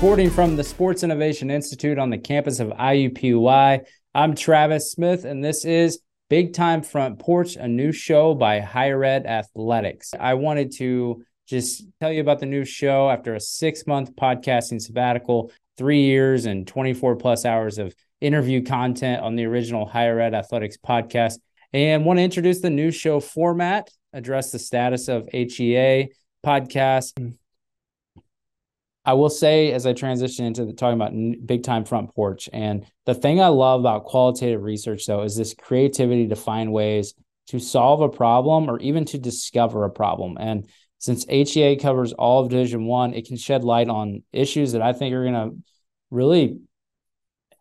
recording from the Sports Innovation Institute on the campus of IUPUI. I'm Travis Smith, and this is Big Time Front Porch, a new show by Higher Ed Athletics. I wanted to just tell you about the new show after a six month podcasting sabbatical, three years and 24 plus hours of interview content on the original Higher Ed Athletics podcast. And want to introduce the new show format, address the status of HEA podcast. I will say, as I transition into the, talking about big time front porch, and the thing I love about qualitative research, though, is this creativity to find ways to solve a problem or even to discover a problem. And since HEA covers all of Division One, it can shed light on issues that I think are going to really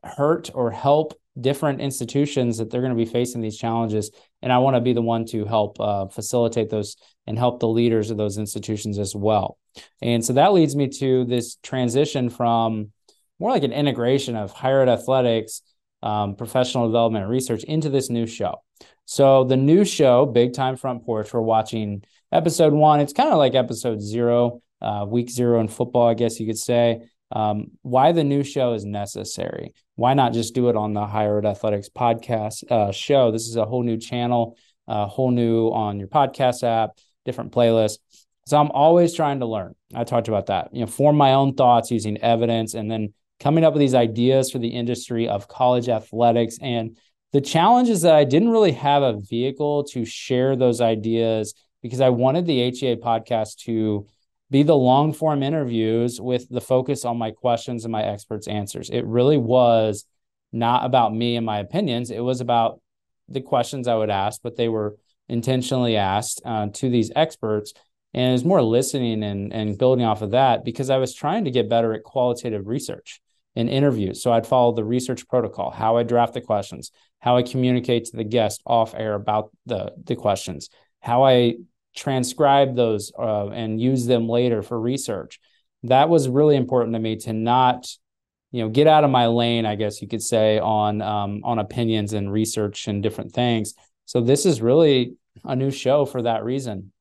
hurt or help different institutions that they're going to be facing these challenges and i want to be the one to help uh, facilitate those and help the leaders of those institutions as well and so that leads me to this transition from more like an integration of higher ed athletics um, professional development research into this new show so the new show big time front porch we're watching episode one it's kind of like episode zero uh, week zero in football i guess you could say um, why the new show is necessary. Why not just do it on the Higher Ed Athletics podcast uh, show? This is a whole new channel, a uh, whole new on your podcast app, different playlists. So I'm always trying to learn. I talked about that, you know, form my own thoughts using evidence and then coming up with these ideas for the industry of college athletics. And the challenge is that I didn't really have a vehicle to share those ideas because I wanted the HEA podcast to be the long form interviews with the focus on my questions and my experts' answers. It really was not about me and my opinions. It was about the questions I would ask, but they were intentionally asked uh, to these experts. And it was more listening and, and building off of that because I was trying to get better at qualitative research and interviews. So I'd follow the research protocol, how I draft the questions, how I communicate to the guest off air about the, the questions, how I transcribe those uh, and use them later for research. That was really important to me to not, you know, get out of my lane, I guess you could say, on um, on opinions and research and different things. So this is really a new show for that reason.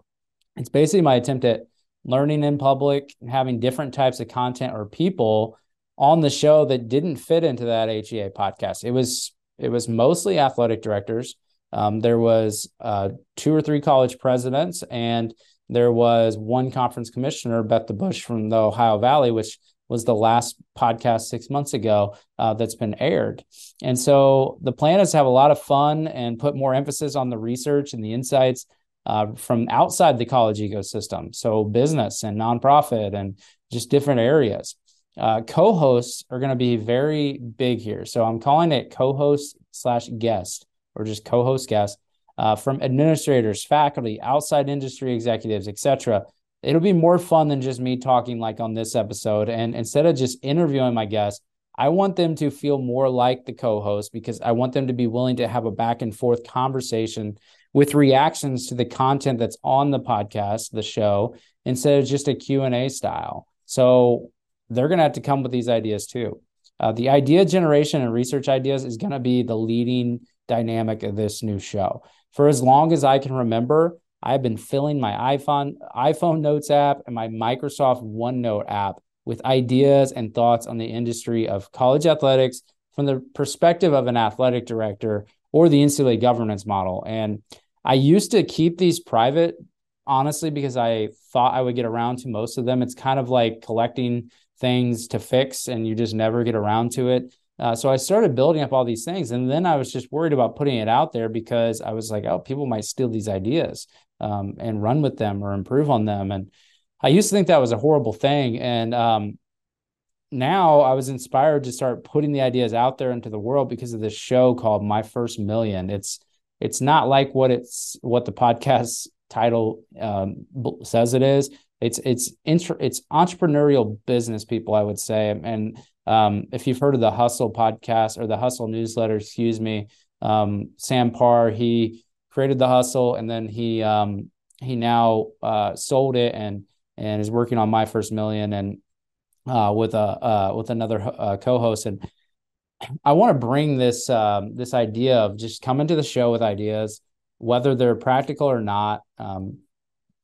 It's basically my attempt at learning in public, having different types of content or people on the show that didn't fit into that HEA podcast. It was it was mostly athletic directors um, there was uh, two or three college presidents, and there was one conference commissioner, Beth DeBauche from the Ohio Valley, which was the last podcast six months ago uh, that's been aired. And so the plan is to have a lot of fun and put more emphasis on the research and the insights uh, from outside the college ecosystem. So business and nonprofit and just different areas. Uh, co-hosts are going to be very big here. So I'm calling it co-host slash guest or just co-host guests uh, from administrators, faculty, outside industry executives, etc. It'll be more fun than just me talking like on this episode. And instead of just interviewing my guests, I want them to feel more like the co-host because I want them to be willing to have a back and forth conversation with reactions to the content that's on the podcast, the show, instead of just a Q&A style. So they're going to have to come with these ideas too. Uh, the idea generation and research ideas is going to be the leading dynamic of this new show. For as long as I can remember, I've been filling my iPhone iPhone Notes app and my Microsoft OneNote app with ideas and thoughts on the industry of college athletics from the perspective of an athletic director or the NCAA governance model. And I used to keep these private, honestly, because I thought I would get around to most of them. It's kind of like collecting things to fix and you just never get around to it. Uh, so I started building up all these things, and then I was just worried about putting it out there because I was like, oh, people might steal these ideas um, and run with them or improve on them. And I used to think that was a horrible thing, and um, now I was inspired to start putting the ideas out there into the world because of this show called My First Million. It's it's not like what it's what the podcast title um, says it is. It's it's it's entrepreneurial business people, I would say, and um, if you've heard of the Hustle podcast or the Hustle newsletter, excuse me, um, Sam Parr, he created the Hustle and then he um, he now uh, sold it and and is working on My First Million and uh, with a uh, with another uh, co-host and I want to bring this um, this idea of just coming to the show with ideas, whether they're practical or not. Um,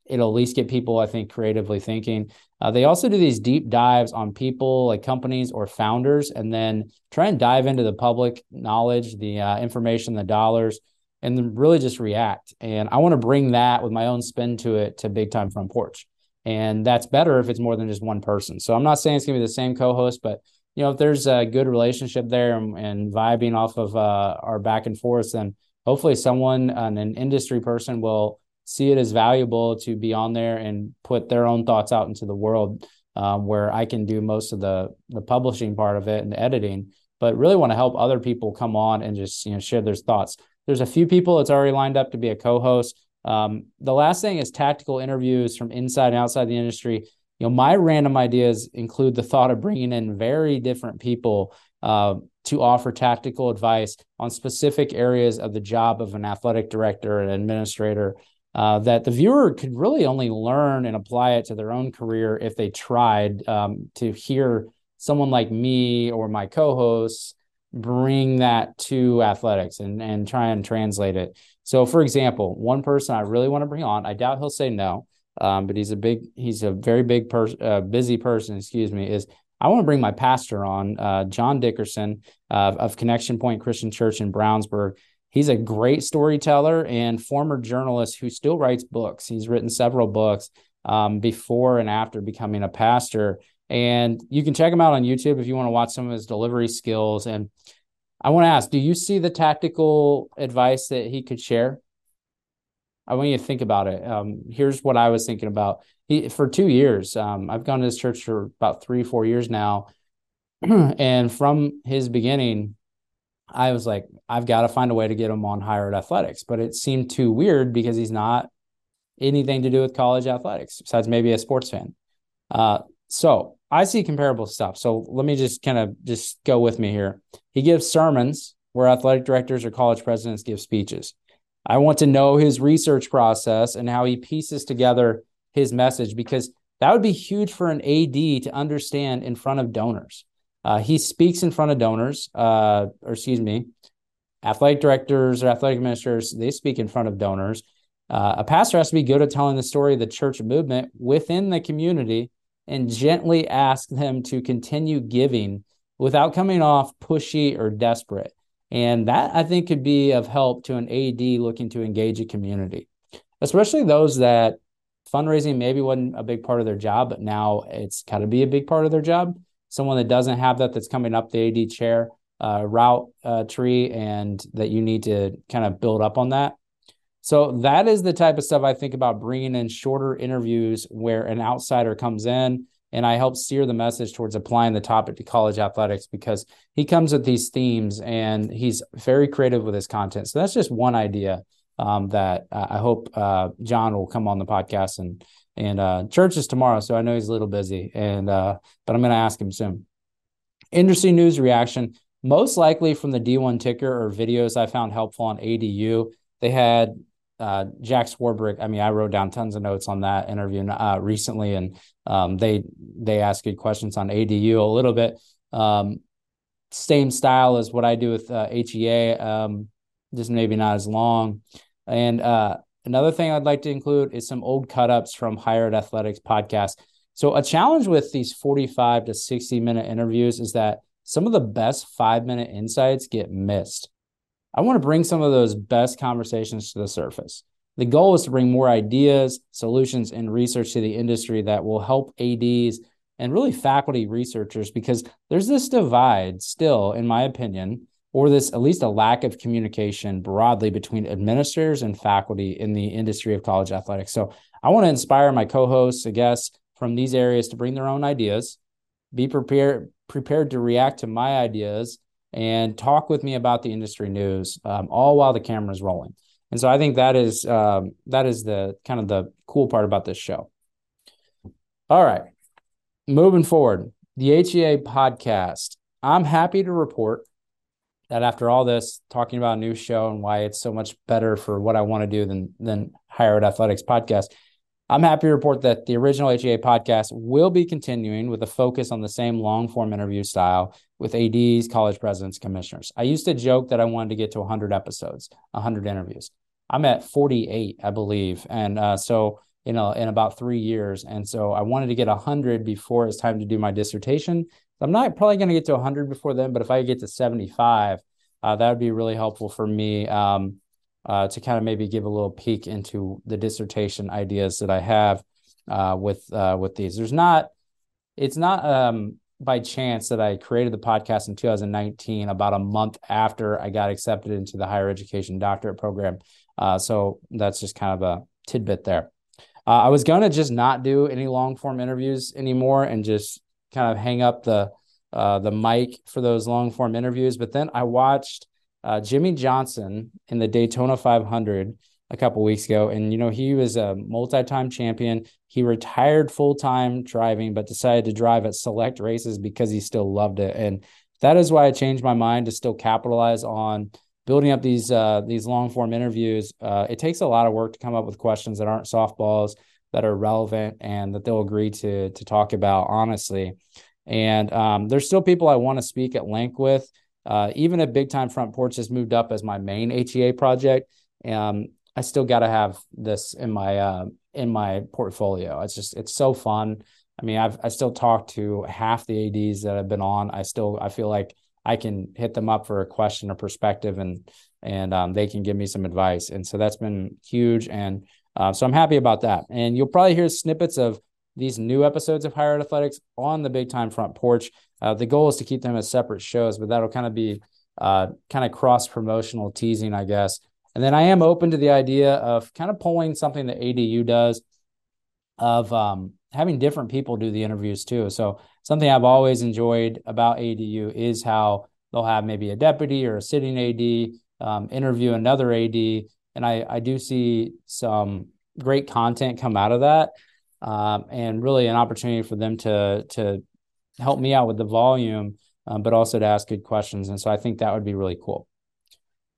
it'll at least get people, I think, creatively thinking. Uh, they also do these deep dives on people like companies or founders, and then try and dive into the public knowledge, the uh, information, the dollars, and then really just react. And I want to bring that with my own spin to it to Big Time Front Porch. And that's better if it's more than just one person. So I'm not saying it's to be the same co host, but you know, if there's a good relationship there and, and vibing off of uh, our back and forth, then hopefully someone, and an industry person, will see it as valuable to be on there and put their own thoughts out into the world um, where I can do most of the the publishing part of it and editing, but really want to help other people come on and just you know share their thoughts. There's a few people that's already lined up to be a co-host. Um, the last thing is tactical interviews from inside and outside the industry. You know, my random ideas include the thought of bringing in very different people uh, to offer tactical advice on specific areas of the job of an athletic director and administrator uh, that the viewer could really only learn and apply it to their own career if they tried um, to hear someone like me or my co-hosts bring that to athletics and, and try and translate it. So, for example, one person I really want to bring on, I doubt he'll say no, um, but he's a big, he's a very big person, uh, busy person, excuse me, is I want to bring my pastor on, uh, John Dickerson uh, of Connection Point Christian Church in Brownsburg. He's a great storyteller and former journalist who still writes books. He's written several books um, before and after becoming a pastor. And you can check him out on YouTube if you want to watch some of his delivery skills. And I want to ask, do you see the tactical advice that he could share? I want you to think about it. Um, here's what I was thinking about. He for two years. Um, I've gone to his church for about three, four years now, and from his beginning, I was like, I've got to find a way to get him on Higher Ed Athletics. But it seemed too weird because he's not anything to do with college athletics besides maybe a sports fan. Uh, so I see comparable stuff. So let me just kind of just go with me here. He gives sermons where athletic directors or college presidents give speeches. I want to know his research process and how he pieces together his message because that would be huge for an AD to understand in front of donors. Uh, he speaks in front of donors, uh, or excuse me, athletic directors or athletic administrators, they speak in front of donors. Uh, a pastor has to be good at telling the story of the church movement within the community and gently ask them to continue giving without coming off pushy or desperate. And that I think could be of help to an AD looking to engage a community, especially those that fundraising maybe wasn't a big part of their job, but now it's got to be a big part of their job someone that doesn't have that that's coming up the AD chair uh, route uh, tree and that you need to kind of build up on that. So that is the type of stuff I think about bringing in shorter interviews where an outsider comes in and I help steer the message towards applying the topic to college athletics because he comes with these themes and he's very creative with his content. So that's just one idea um, that I hope uh, John will come on the podcast and and uh, church is tomorrow, so I know he's a little busy. And uh, but I'm going to ask him soon. Industry news reaction, most likely from the D1 ticker or videos I found helpful on ADU. They had uh, Jack Swarbrick. I mean, I wrote down tons of notes on that interview uh, recently, and um, they they asked good questions on ADU a little bit. Um, same style as what I do with uh, HEA, um, just maybe not as long. And uh, Another thing I'd like to include is some old cut ups from Higher Ed Athletics podcast. So, a challenge with these 45 to 60 minute interviews is that some of the best five minute insights get missed. I want to bring some of those best conversations to the surface. The goal is to bring more ideas, solutions, and research to the industry that will help ADs and really faculty researchers because there's this divide still, in my opinion, or this at least a lack of communication broadly between administrators and faculty in the industry of college athletics. So I want to inspire my co-hosts, I guess, from these areas to bring their own ideas, be prepared prepared to react to my ideas, and talk with me about the industry news, um, all while the camera is rolling. And so I think that is um, that is the kind of the cool part about this show. All right, moving forward, the HEA podcast. I'm happy to report that after all this talking about a new show and why it's so much better for what I want to do than than Higher Ed Athletics podcast, I'm happy to report that the original HEA podcast will be continuing with a focus on the same long form interview style with ADs, college presidents, commissioners. I used to joke that I wanted to get to 100 episodes, 100 interviews. I'm at 48, I believe, and uh, so in a, in about three years. And so I wanted to get 100 before it's time to do my dissertation. I'm not probably going to get to 100 before then, but if I get to 75, uh, that would be really helpful for me um, uh, to kind of maybe give a little peek into the dissertation ideas that I have uh, with uh, with these. There's not, it's not um, by chance that I created the podcast in 2019, about a month after I got accepted into the higher education doctorate program. Uh, so that's just kind of a tidbit there. Uh, I was gonna just not do any long form interviews anymore and just kind of hang up the uh, the mic for those long form interviews. But then I watched uh, Jimmie Johnson in the Daytona 500 a couple weeks ago, and you know he was a multi-time champion. He retired full-time driving, but decided to drive at select races because he still loved it, and that is why I changed my mind to still capitalize on building up these uh, these long form interviews, uh, it takes a lot of work to come up with questions that aren't softballs that are relevant and that they'll agree to to talk about honestly. And um, there's still people I want to speak at length with. Uh, even a Big Time Front Porch has moved up as my main HEA project, um, I still got to have this in my uh, in my portfolio. It's just it's so fun. I mean, I've I still talk to half the ADs that I've been on. I still I feel like I can hit them up for a question or perspective, and and um, they can give me some advice. And so that's been huge, and uh, so I'm happy about that. And you'll probably hear snippets of these new episodes of Higher Athletics on the Big Time Front Porch. Uh, the goal is to keep them as separate shows, but that'll kind of be uh, kind of cross promotional teasing, I guess. And then I am open to the idea of kind of pulling something that ADU does of um, having different people do the interviews too. So something I've always enjoyed about ADU is how they'll have maybe a deputy or a sitting AD um, interview another AD, and I I do see some great content come out of that, um, and really an opportunity for them to to help me out with the volume, um, but also to ask good questions. And so I think that would be really cool.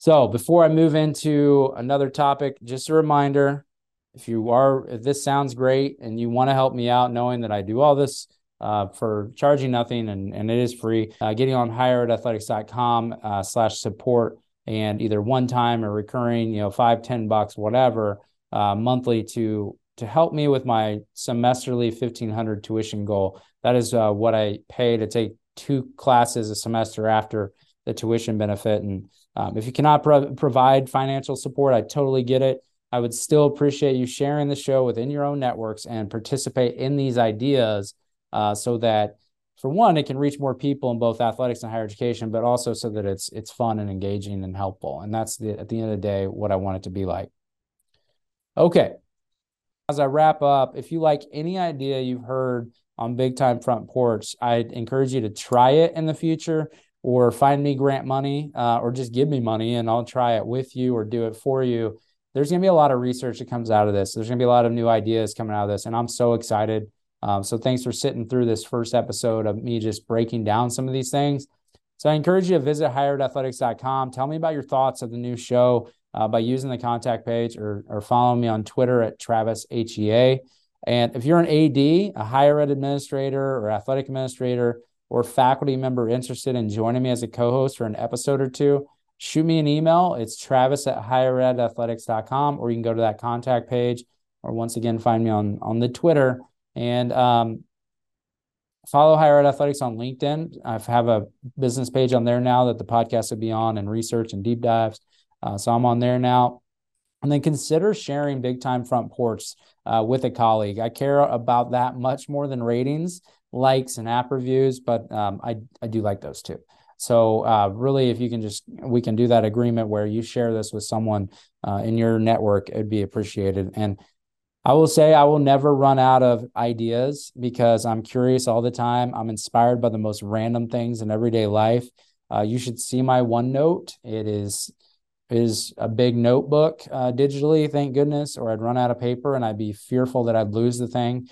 So before I move into another topic, just a reminder if you are if this sounds great and you want to help me out knowing that i do all this uh, for charging nothing and, and it is free uh, getting on higheredathletics.com uh, slash support and either one time or recurring you know five ten bucks whatever uh, monthly to to help me with my semesterly 1500 tuition goal. That is uh, what i pay to take two classes a semester after the tuition benefit and um, if you cannot pro- provide financial support i totally get it I would still appreciate you sharing the show within your own networks and participate in these ideas uh, so that for one, it can reach more people in both athletics and higher education, but also so that it's it's fun and engaging and helpful. And that's the at the end of the day what I want it to be like. Okay. As I wrap up, if you like any idea you've heard on Big Time Front Porch, I'd encourage you to try it in the future or find me grant money uh, or just give me money and I'll try it with you or do it for you there's going to be a lot of research that comes out of this. There's going to be a lot of new ideas coming out of this, and I'm so excited. Um, so thanks for sitting through this first episode of me just breaking down some of these things. So I encourage you to visit higheredathletics.com. Tell me about your thoughts of the new show uh, by using the contact page or, or follow me on Twitter at Travis HEA. And if you're an AD, a higher ed administrator or athletic administrator, or faculty member interested in joining me as a co-host for an episode or two, shoot me an email. It's travis at higheredathletics.com, or you can go to that contact page, or once again, find me on, on the Twitter and um, follow Higher Ed Athletics on LinkedIn. I have a business page on there now that the podcast will be on and research and deep dives. Uh, so I'm on there now. And then consider sharing big time front porch uh, with a colleague. I care about that much more than ratings, likes, and app reviews, but um, I, I do like those too. So uh, really, if you can just we can do that agreement where you share this with someone uh, in your network, it'd be appreciated. And I will say I will never run out of ideas because I'm curious all the time. I'm inspired by the most random things in everyday life. Uh, you should see my OneNote. It is is a big notebook uh, digitally, thank goodness, or I'd run out of paper and I'd be fearful that I'd lose the thing.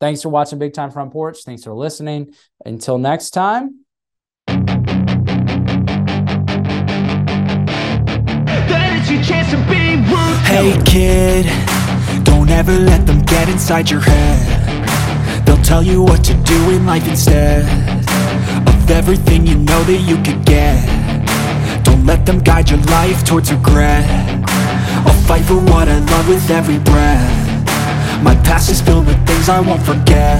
Thanks for watching Big Time Front Porch. Thanks for listening. Until next time. Hey kid, don't ever let them get inside your head They'll tell you what to do in life instead Of everything you know that you could get Don't let them guide your life towards regret I'll fight for what I love with every breath past is filled with things I won't forget.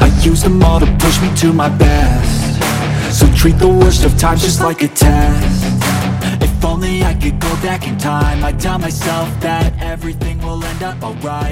I use them all to push me to my best. So treat the worst of times just like a test. If only I could go back in time. I'd tell myself that everything will end up alright